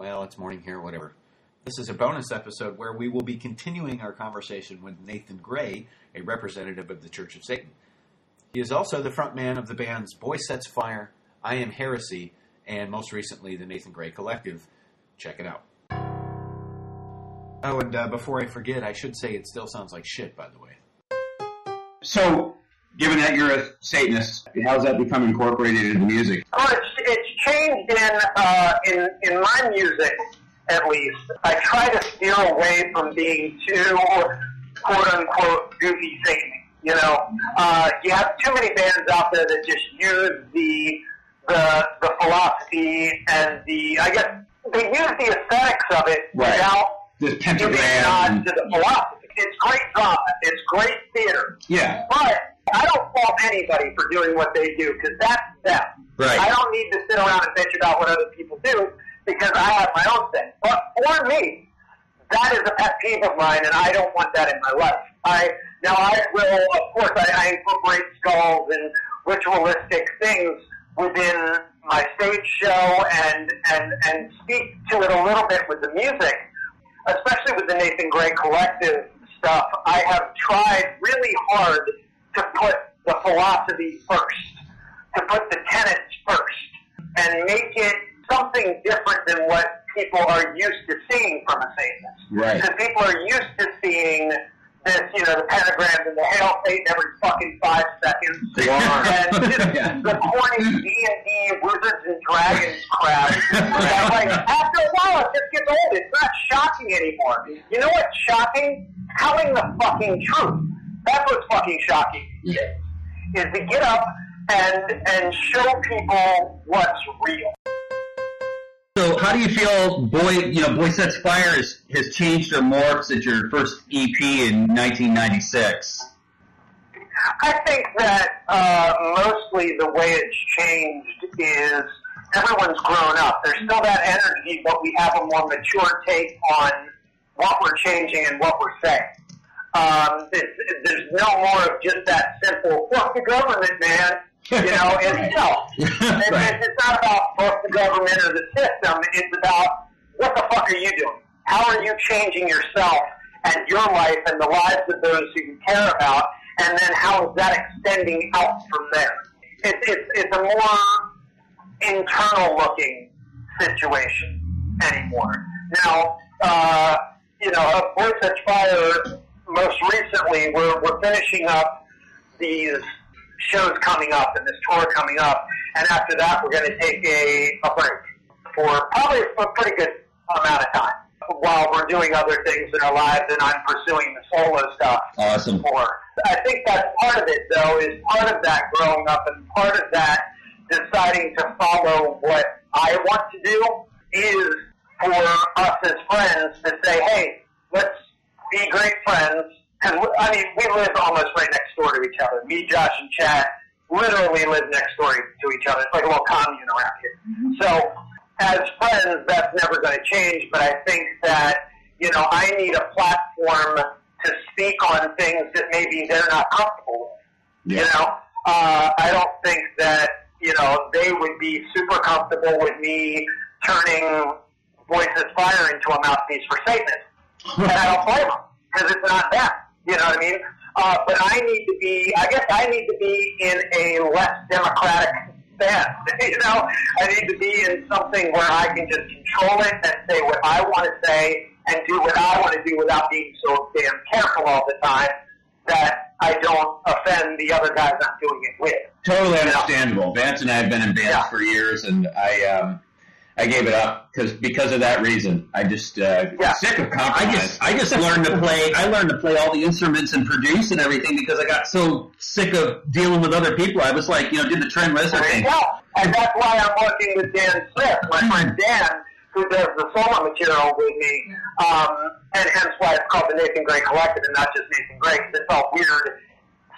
well, it's morning here, whatever. This is a bonus episode where we will be continuing our conversation with Nathan Gray, a representative of the Church of Satan. He is also the frontman of the bands Boy Sets Fire, I Am Heresy, and most recently the Nathan Gray Collective. Check it out. Oh, and uh, before I forget, I should say it still sounds like shit, by the way. So, given that you're a Satanist, how's that become incorporated into music? Oh, it's, it's changed in, uh, in, in my music, at least. I try to steer away from being too, quote unquote, goofy Satan. You know, uh, you have too many bands out there that just use the, the, the philosophy and the, I guess, they use the aesthetics of it Right. without This giving a nod to the philosophy. It's great drama. It's great theater. yeah, But I don't fault anybody for doing what they do because that's them. Right. I don't need to sit around and bitch about what other people do because I have my own thing. But for me, that is a pet peeve of mine, and I don't want that in my life. I now I will, of course, I, I incorporate skulls and ritualistic things within my stage show and and and speak to it a little bit with the music, especially with the Nathan Gray Collective stuff. I have tried really hard to put the philosophy first, to put the tenets first, and make it something different than what people are used to seeing from a Satanist. Right. Because people are used to seeing this, you know, the pentagrams and the hail Satan every fucking five seconds. and just Yeah. the corny D&D Wizards and Dragons crap. that, like, after a while, it just gets old. It's not shocking anymore. You know what's shocking? Telling the fucking truth. That's what's fucking shocking. Is to get up and and show people what's real. So, how do you feel, Boy? You know, Boy Sets Fire has, has changed or morphed since your first EP in 1996. I think that uh, mostly the way it's changed is everyone's grown up. There's still that energy, but we have a more mature take on what we're changing and what we're saying. Um, there's no more of just that simple "fuck the government, man." You know, it's no. It- Right. It's not about fuck the government or the system. It's about what the fuck are you doing? How are you changing yourself and your life and the lives of those who you care about? And then how is that extending out from there? It's it's it's a more internal looking situation anymore. Now, uh, you know, Boy Sets Fire, most recently, we're, we're finishing up these shows coming up and this tour coming up, and after that, we're going to take a, a break for probably a pretty good amount of time while we're doing other things in our lives and I'm pursuing the solo stuff Awesome. more. I think that's part of it, though, is part of that growing up and part of that deciding to follow what I want to do is for us as friends to say, hey, let's be great friends. Because, I mean, we live almost right next door to each other. Me, Josh, and Chad literally live next door to each other. It's like a little commune around here. So, as friends, that's never going to change, but I think that, you know, I need a platform to speak on things that maybe they're not comfortable with. You know, uh, I don't think that, you know, they would be super comfortable with me turning Boy Sets Fire into a mouthpiece for Satanism. and I don't blame them, because it's not them. You know what I mean? Uh, but I need to be, I guess I need to be in a less democratic stance. you know, I need to be in something where I can just control it and say what I want to say and do what I want to do without being so damn careful all the time that I don't offend the other guys I'm doing it with. Totally understandable. Vance and I have been in bands Yeah. for years, and I um, I gave it up because because of that reason. I just uh, Yeah. sick of I just I just learned to play. I learned to play all the instruments and produce and everything because I got so sick of dealing with other people. I was like, you know, did the Trent Reznor thing. go. And that's why I'm working with Dan Smith, my friend Dan, who does the solo material with me, um, and hence why it's called the Nathan Gray Collective and not just Nathan Gray, because it felt weird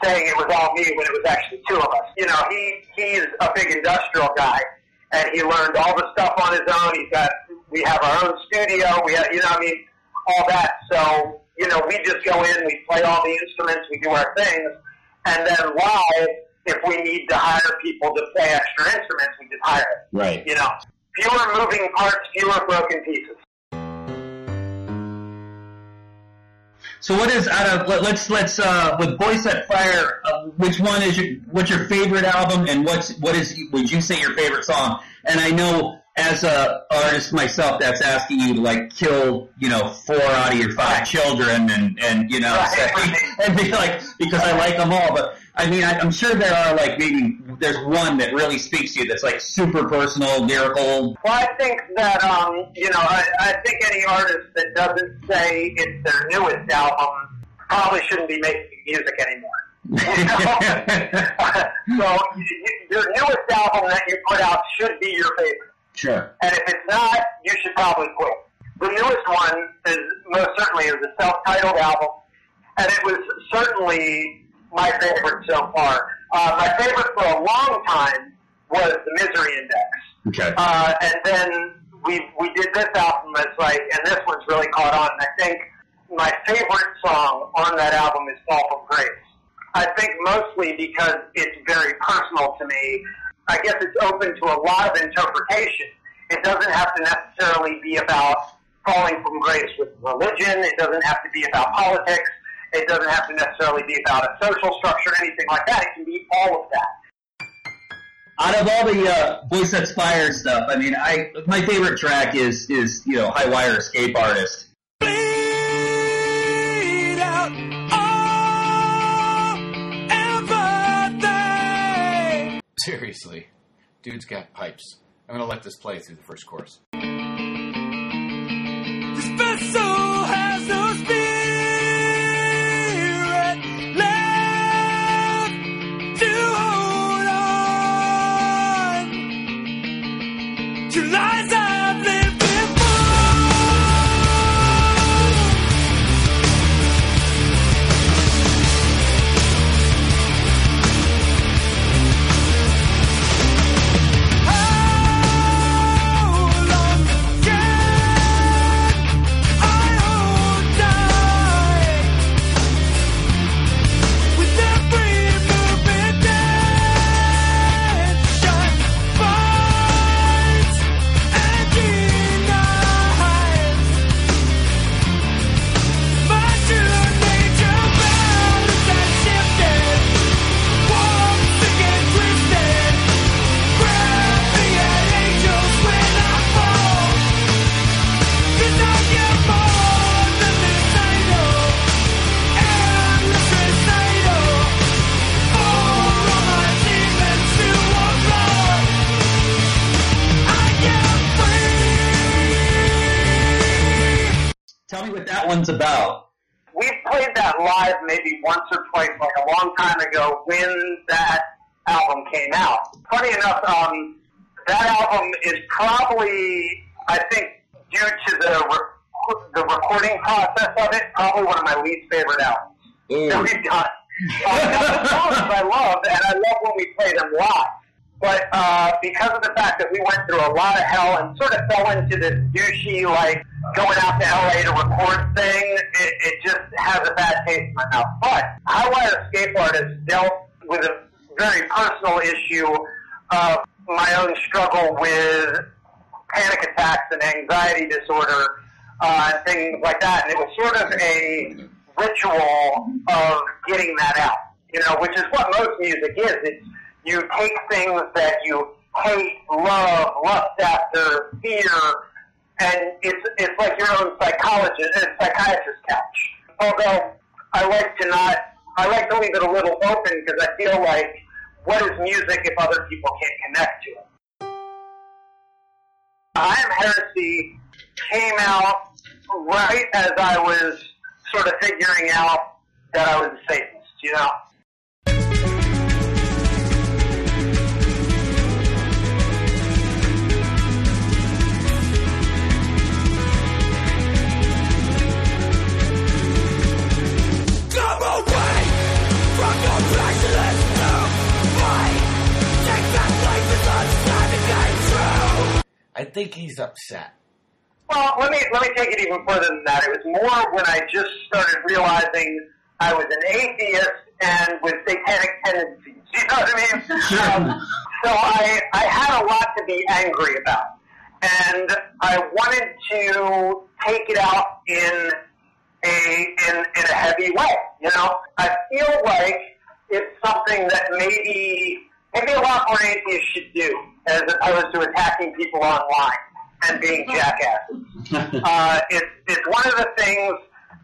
saying it was all me when it was actually two of us. You know, he he's a big industrial guy, and he learned all the stuff on his own. He's got we have our own studio. We have you know, I mean, all that. So you know, we just go in, we play all the instruments, we do our things, and then live, if we need to hire people to play extra instruments, we just hire them. right. You know, fewer moving parts, fewer broken pieces. So what is out of let, let's let's uh, with Boy Set Fire? Uh, which one is your what's your favorite album, and what's what is would you say your favorite song? And I know as a artist myself, that's asking you to like kill you know four out of your five children, and and you know Right. say, and be like because I like them all. But I mean, I, I'm sure there are like maybe there's one that really speaks to you that's like super personal, lyrical. Well, I think that um, you know, I, I think any artist that doesn't say it's their newest album probably shouldn't be making music anymore. You know? so y- y- your newest album that you put out should be your favorite, Sure. and if it's not, you should probably quit. The newest one is most certainly is a self-titled album, and it was certainly my favorite so far. Uh, my favorite for a long time was the Misery Index. Okay. Uh, and then we we did this album that's like, and this one's really caught on. And I think my favorite song on that album is "Fall from Grace." I think mostly because it's very personal to me. I guess it's open to a lot of interpretation. It doesn't have to necessarily be about falling from grace with religion. It doesn't have to be about politics. It doesn't have to necessarily be about a social structure, or anything like that. It can be all of that. out of all the uh, Boy Sets Fire stuff, I mean, I my favorite track is is you know High Wire Escape Artist. bleed out all everything. Seriously, dude's got pipes. I'm gonna let this play through the first chorus. This one's about. We've played that live maybe once or twice, like a long time ago, when that album came out. Funny enough, um, that album is probably, I think, due to the re- the recording process of it, probably one of my least favorite albums that we've done. Uh, songs I love, and I love when we play them live. But uh, because of the fact that we went through a lot of hell and sort of fell into this douchey, like going out to LA to record thing, it, it just has a bad taste in my mouth. But High Wire Escape Artist dealt with a very personal issue of my own struggle with panic attacks and anxiety disorder uh, and things like that. And it was sort of a ritual of getting that out, you know, which is what most music is. It's you take things that you hate, love, lust after, fear, and it's it's like your own psychologist, uh, psychiatrist couch. Although I like to not, I like to leave it a little open because I feel like what is music if other people can't connect to it? I Am Heresy came out right as I was sort of figuring out that I was a Satanist, you know? Think he's upset. Well, let me let me take it even further than that. It was more when I just started realizing I was an atheist and with satanic tendencies. You know what I mean? Um, so I I had a lot to be angry about, and I wanted to take it out in a in, in a heavy way. You know, I feel like it's something that maybe maybe a lot more atheists should do as opposed to attacking people online and being jackasses. uh, it's it's one of the things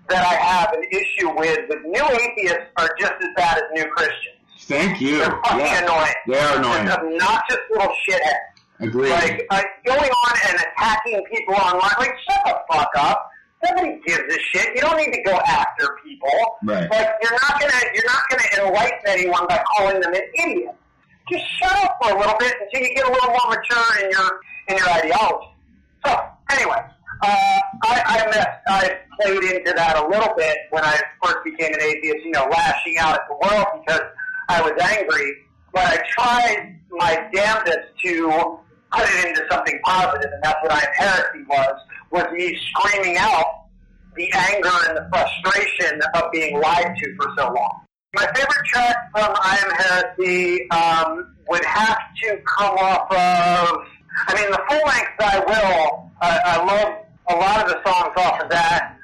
that I have an issue with. With new atheists are just as bad as new Christians. Thank you. They're fucking Yeah. annoying. They are annoying. Just obnoxious little shitheads. Agreed. Like uh, going on and attacking people online. Like shut the fuck up. Nobody gives a shit. You don't need to go after people. Right. Like you're not gonna you're not gonna enlighten anyone by calling them an idiot. Just shut up for a little bit until you get a little more mature in your in your ideology. So anyway, uh, I I messed, I played into that a little bit when I first became an atheist. You know, lashing out at the world because I was angry. But I tried my damnedest to put it into something positive, and that's what I heresy was was me screaming out the anger and the frustration of being lied to for so long. My favorite track from I Am Heresy um, would have to come off of, I mean, the full length Thy Will, I, I love a lot of the songs off of that.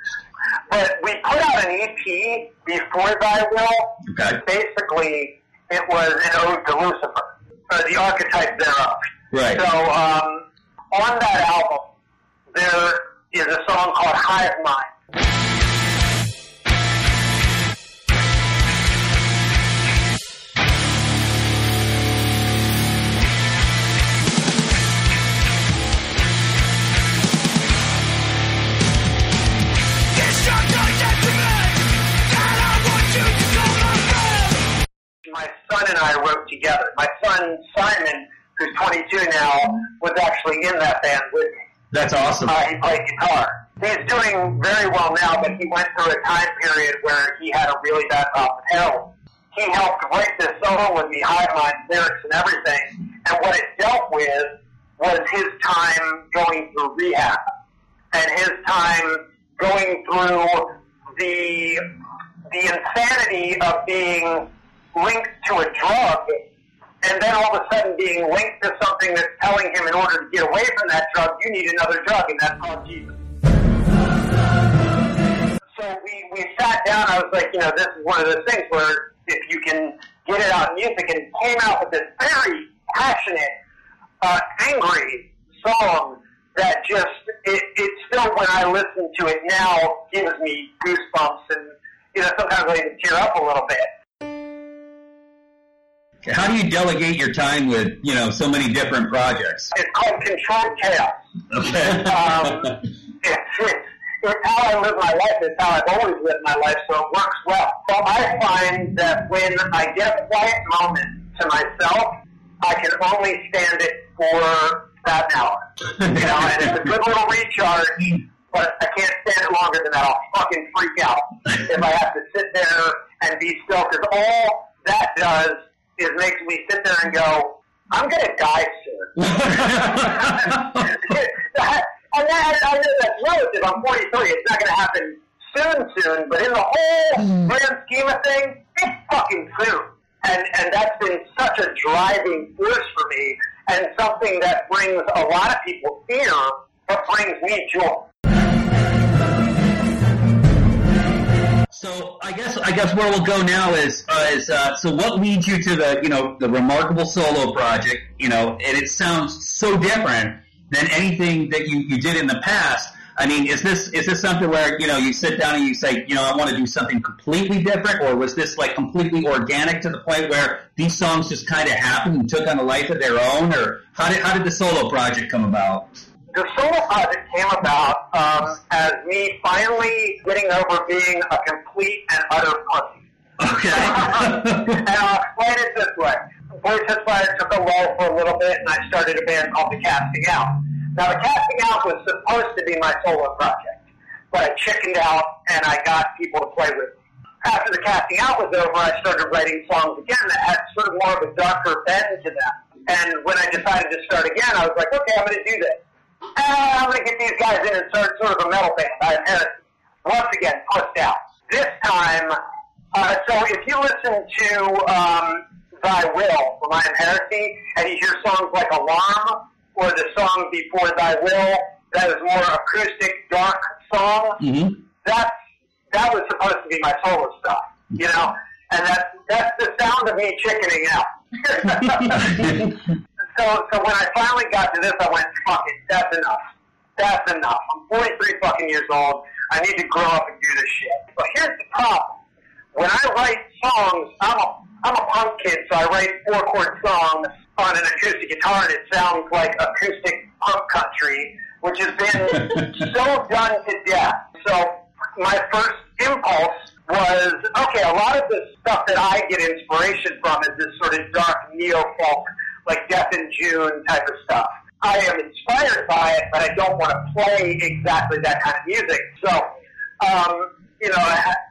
But we put out an EP before Thy Will. Okay. Basically, it was an ode to Lucifer, or the archetype thereof. Right. So um, on that album, there is a song called Hive Mind. Son Simon, who's 22 now, was actually in that band with me. That's awesome. Uh, he played guitar. He's doing very well now, but he went through a time period where he had a really bad problem with heroin. He helped write this song with me, Hive Mind lyrics and everything. And what it dealt with was his time going through rehab and his time going through the the insanity of being linked to a drug and then all of a sudden being linked to something that's telling him in order to get away from that drug, you need another drug, and that's called Jesus. So we, we sat down, I was like, you know, this is one of those things where if you can get it out in music, and came out with this very passionate, uh, angry song that just, it, it still, when I listen to it now, gives me goosebumps, and, you know, sometimes I even tear up a little bit. How do you delegate your time with, you know, so many different projects? It's called Controlled Chaos. Okay. um, it's, it's, it's how I live my life. It's how I've always lived my life, so it works well. So I find that when I get a quiet moment to myself, I can only stand it for about an hour. You know, and it's a good little recharge, but I can't stand it longer than that. I'll fucking freak out if I have to sit there and be still, because all that does is makes me sit there and go, I'm going to die soon. and that, I know that's relative. I'm 43. It's not going to happen soon, soon. But in the whole hmm. grand scheme of things, it's fucking soon. And and that's been such a driving force for me, and something that brings a lot of people fear, but brings me joy. So I guess I guess where we'll go now is uh, is uh, so what leads you to the you know the remarkable solo project you know and it sounds so different than anything that you, you did in the past. I mean, is this is this something where you know you sit down and you say you know I want to do something completely different, or was this like completely organic to the point where these songs just kind of happened and took on a life of their own, or how did how did the solo project come about? The solo project came about um, as me finally getting over being a complete and utter pussy. Okay. and I'll explain it this way. Set Fire took a lull for a little bit, and I started a band called The Casting Out. Now, The Casting Out was supposed to be my solo project, but I chickened out, and I got people to play with me. After The Casting Out was over, I started writing songs again that had sort of more of a darker bend to them. And when I decided to start again, I was like, okay, I'm going to do this. I'm going to get these guys in and start sort of a metal band. I have once again pushed out. This time, uh, so if you listen to um, Thy Will from I Am Heresy, and you hear songs like Alarm or the song Before Thy Will, that is more acoustic, dark song. hmm That's that was supposed to be my solo stuff, you know, and that's that's the sound of me chickening out. so so when I finally got to this, I went, fuck it, that's enough. That's enough. I'm 43 fucking years old. I need to grow up and do this shit. But here's the problem. When I write songs, I'm a I'm a punk kid, so I write four chord songs on an acoustic guitar, and it sounds like acoustic punk country, which has been so done to death. So my first impulse was okay. A lot of the stuff that I get inspiration from is this sort of dark neo folk, like Death in June type of stuff. I am inspired by it, but I don't want to play exactly that kind of music. So, um, you know,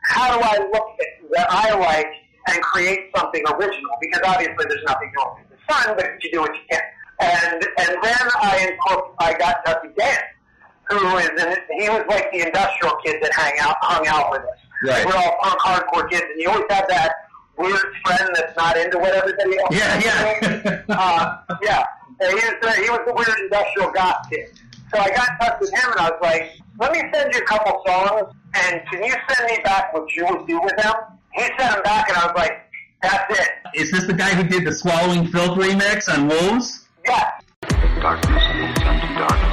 how do I look at what I like and create something original? Because obviously, there's nothing wrong with the sun, but you do what you can. And and then I incorpor- I got Dusty Dan, who is in, he was like the industrial kid that hang out hung out with us. Right. We're all punk hardcore kids, and you always have that weird friend that's not into what everybody else Yeah, is yeah. doing. uh, yeah. And He was, the, he was the weird industrial goth kid. So I got in touch with him, and I was like, let me send you a couple songs, and can you send me back what you would do with them? He sent them back, and I was like, that's it. Is this the guy who did the Swallowing Filth remix on Wolves? Yes. Darkness leads unto darkness. Darkness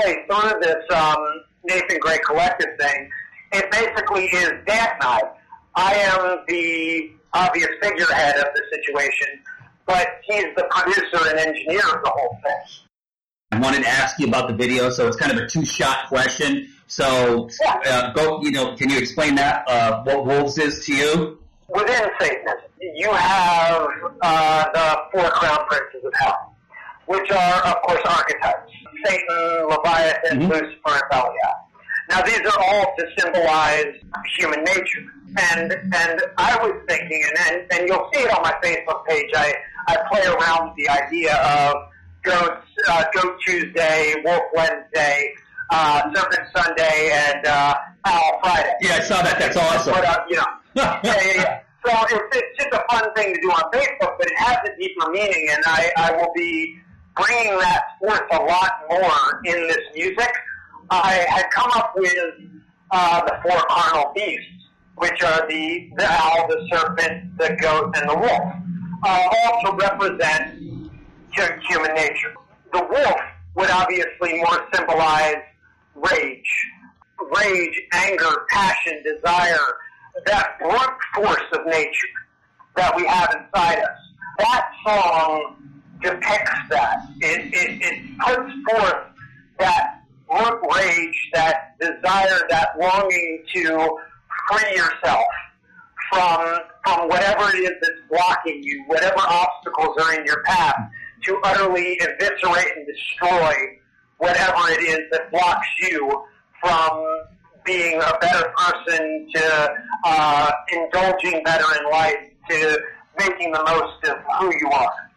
play through this um, Nathan Gray collective thing, it basically is Dan and I. Am the obvious figurehead of the situation, but he's the producer and engineer of the whole thing. I wanted to ask you about the video, so it's kind of a two-shot question. So, uh, go. You know, can you explain that? Uh, what Wolves is to you? Within Satanism, you have uh, the four crown princes of hell, which are, of course, archetypes: Satan, Leviathan, Mhm. Lucifer, and Belial. Now, these are all to symbolize human nature. And and I was thinking, and, and and you'll see it on my Facebook page. I I play around with the idea of Goat uh, Goat Tuesday, Wolf Wednesday, uh, Serpent Sunday, and uh, Owl Friday. Yeah, I saw that. That's awesome. But uh, you know, yeah, yeah, yeah. So it's, it's just a fun thing to do on Facebook, but it has a deeper meaning, and I, I will be bringing that forth a lot more in this music. I had come up with uh, the four carnal beasts, which are the, the owl, the serpent, the goat, and the wolf, uh, all to represent human nature. The wolf would obviously more symbolize rage, rage, anger, passion, desire, that brute force of nature that we have inside us. That song depicts that. It, it, it puts forth that brute rage, that desire, that longing to free yourself from from whatever it is that's blocking you, whatever obstacles are in your path, to utterly eviscerate and destroy whatever it is that blocks you from being a better person, to uh, indulging better in life, to making the most of who you are.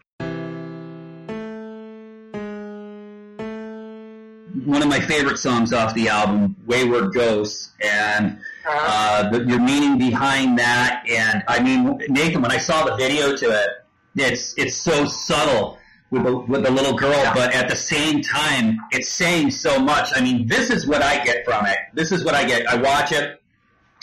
One of my favorite songs off the album, "Wayward Ghosts," and uh, the, your meaning behind that. And I mean, Nathan, when I saw the video to it, it's it's so subtle with the, with the little girl, but at the same time, it's saying so much. I mean, this is what I get from it. This is what I get. I watch it.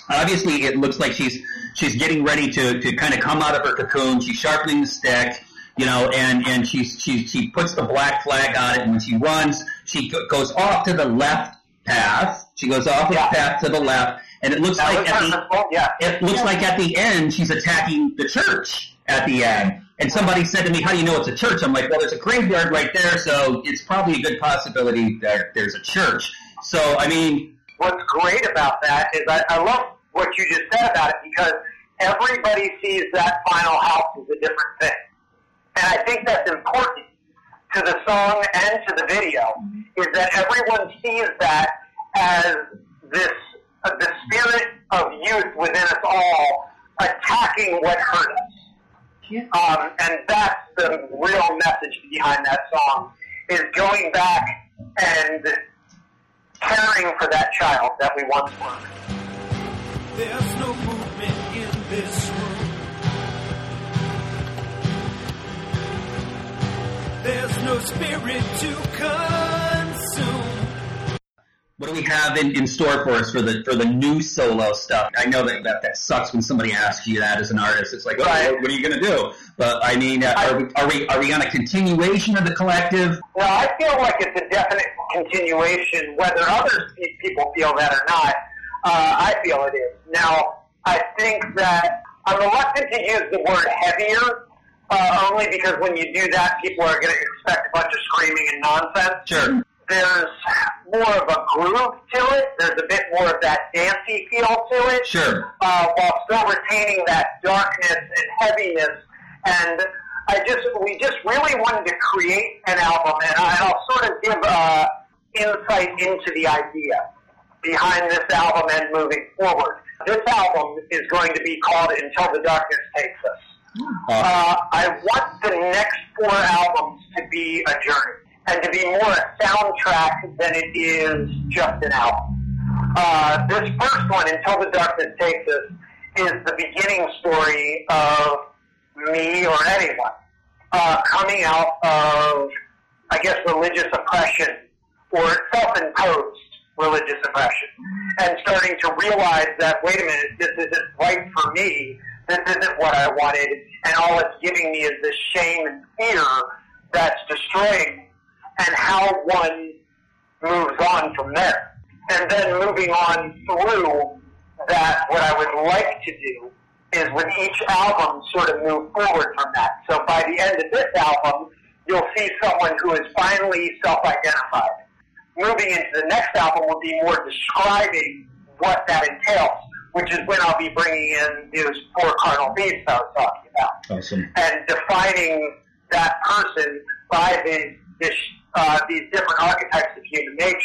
Obviously, it looks like she's she's getting ready to, to kind of come out of her cocoon. She's sharpening the stick, you know, and and she she she puts the black flag on it. And when she runs, she goes off to the left path. She goes off Yeah. the path to the left, and it looks That like at the purposeful, yeah. it looks like at the end she's attacking the church at the end. And somebody said to me, "How do you know it's a church?" I'm like, "Well, there's a graveyard right there, so it's probably a good possibility that there's a church." So, I mean, what's great about that is I, I love what you just said about it because everybody sees that final house as a different thing. And I think that's important to the song and to the video is that everyone sees that as this uh, the spirit of youth within us all attacking what hurt us. Um, and that's the real message behind that song is going back and caring for that child that we once were. There's no movement in this There's no spirit to consume. What do we have in, in store for us for the for the new solo stuff? I know that, that that sucks when somebody asks you that as an artist. It's like, oh, Right. what, what are you going to do? But I mean, uh, are, we, are we are we on a continuation of the collective? No, I feel like it's a definite continuation, whether others pe- people feel that or not. Uh, I feel it is. Now, I think that I'm reluctant to use the word heavier, uh, only because when you do that, people are going to expect a bunch of screaming and nonsense. Sure. There's more of a groove to it. There's a bit more of that dancey feel to it Sure. uh, while still retaining that darkness and heaviness. And I just, we just really wanted to create an album, and I- I'll sort of give uh, insight into the idea behind this album and moving forward. This album is going to be called Until the Darkness Takes Us. Uh, I want the next four albums to be a journey and to be more a soundtrack than it is just an album. Uh, this first one, Until the Darkness Takes Us, is the beginning story of me or anyone uh, coming out of, I guess, religious oppression or self-imposed religious oppression and starting to realize that, wait a minute, this isn't right for me. This isn't what I wanted. And all it's giving me is this shame and fear that's destroying and how one moves on from there. And then moving on through that, what I would like to do is with each album sort of move forward from that. So by the end of this album, you'll see someone who is finally self-identified. Moving into the next album will be more describing what that entails, which is when I'll be bringing in those four cardinal beasts I was talking about Awesome. and defining that person by these this, uh, these different archetypes of human nature.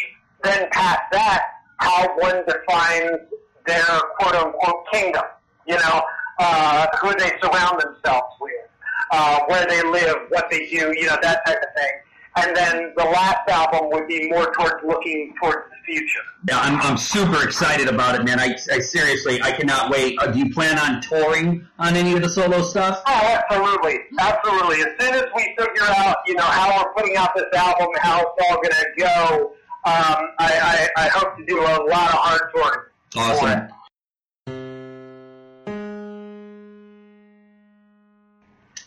Then past that, how one defines their quote unquote kingdom. You know, uh, who they surround themselves with, uh, where they live, what they do, you know, that type of thing. And then the last album would be more towards looking towards the future. Yeah, I'm, I'm super excited about it, man. I, I seriously, I cannot wait. Uh, do you plan on touring on any of the solo stuff? Oh, absolutely, absolutely. As soon as we figure out, you know, how we're putting out this album, how it's all going to go, um, I, I, I hope to do a lot of hard touring. it.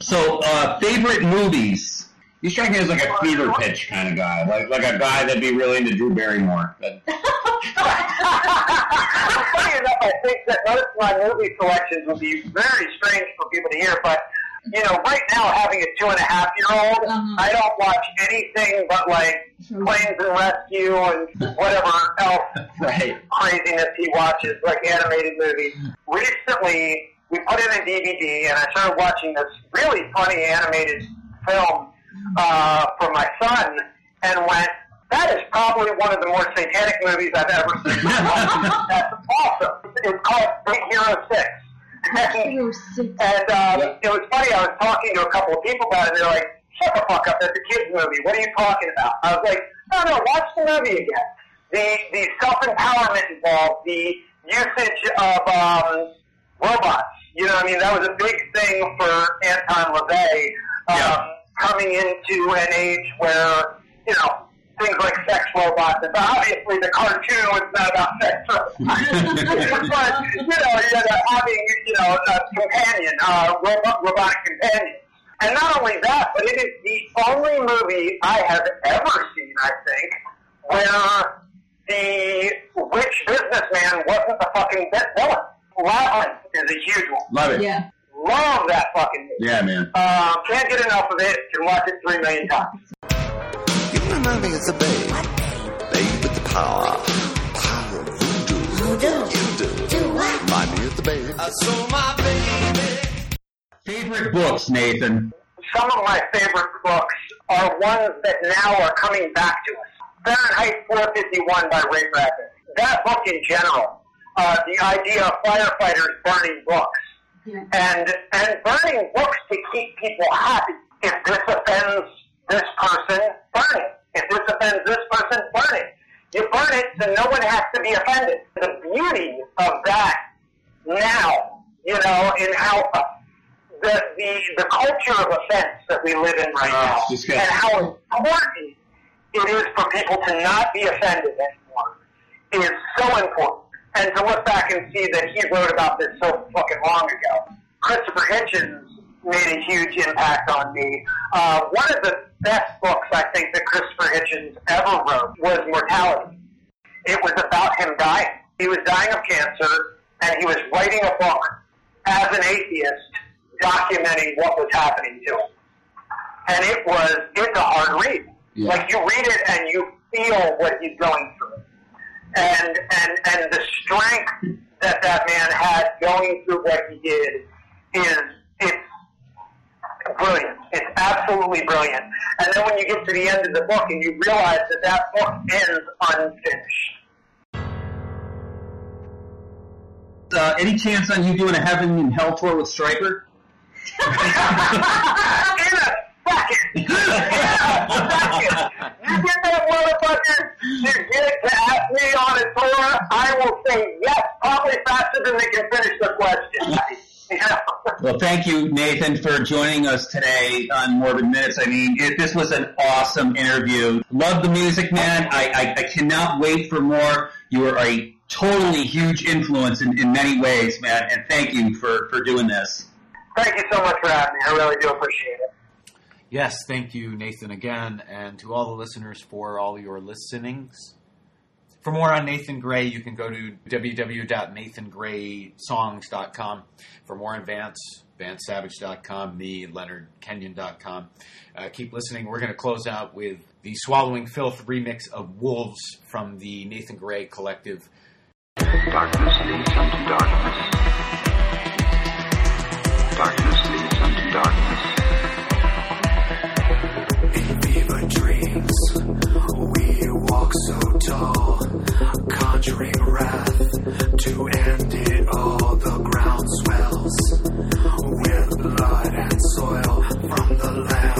So, uh, favorite movies? You strike me as like a fever pitch kind of guy, like like a guy that'd be really into Drew Barrymore. That, Funny enough, I think that most of my movie selections would be very strange for people to hear, but you know, right now having a two and a half year old, Uh-huh. I don't watch anything but like planes and rescue and whatever else right. craziness he watches, like animated movies. Recently, we put in a DVD, and I started watching this really funny animated film uh, for my son, and went, "That is probably one of the more satanic movies I've ever seen." That's awesome. It's called Big Hero Six. Hero. And uh, it was funny. I was talking to a couple of people about it. and They're like, "Shut the fuck up! That's a kids movie. What are you talking about?" I was like, "No, no. Watch the movie again. The the self empowerment involved, the usage of um, robots. You know, what I mean, that was a big thing for Anton LaVey um, Yeah. Coming into an age where you know." Things like sex robots, and obviously the cartoon was not about sex robots but you know, you know, having you know a companion, uh, robot, robotic companion, and not only that, but it is the only movie I have ever seen, I think, where the rich businessman wasn't the fucking bit villain. Labyrinth is a huge one. Love it. Yeah. Love that fucking movie. Yeah, man. Uh, can't get enough of it. Can watch it three million times. You remind me it's a babe. Babe with the power. Power of voodoo. You do. what? Remind me of the babe. I saw my baby. Favorite books, Nathan? some of my favorite books are ones that now are coming back to us. Fahrenheit 451 by Ray Bradbury. That book in general, uh, the idea of firefighters burning books Yeah. and and burning books to keep people happy. If this offends this person, burn it. If this offends this person, burn it. You burn it so no one has to be offended. The beauty of that now you know, in how uh, the the the culture of offense that we live in right Oh, now, disgusting. and how important it is for people to not be offended anymore, is so important. And to look back and see that he wrote about this so fucking long ago. Christopher Hitchens made a huge impact on me. Uh, one of the best books I think that Christopher Hitchens ever wrote was Mortality. It was about him dying. He was dying of cancer, and he was writing a book as an atheist, documenting what was happening to him. And it was, it's a hard read. Yeah. Like you read it and you feel what he's going through. And, and, and the strength that that man had going through what he did is, it's brilliant. It's absolutely brilliant. And then when you get to the end of the book and you realize that that book ends unfinished. Uh, any chance on you doing a heaven and hell tour with Stryper? In a second. Second. You get that motherfucker to get to ask me on a tour, I will say yes, probably faster than they can finish the question. Know? Well, thank you, Nathan, for joining us today on Morbid Minutes. I mean, it, this was an awesome interview. Love the music, man. I, I, I cannot wait for more. You are a totally huge influence in, in many ways, man, and thank you for, for doing this. Thank you so much for having me. I really do appreciate it. Yes, thank you, Nathan, again, and to all the listeners for all your listenings. For more on Nathan Gray, you can go to www.nathangraysongs.com. For more on Vance, VanceSavage.com, me, LeonardKenyon.com. Uh, keep listening. We're going to close out with the Swallowing Filth remix of Wolves from the Nathan Gray Collective. Darkness leads unto darkness. Darkness leads unto darkness. Conjuring wrath to end it all. The ground swells with blood and soil from the lamb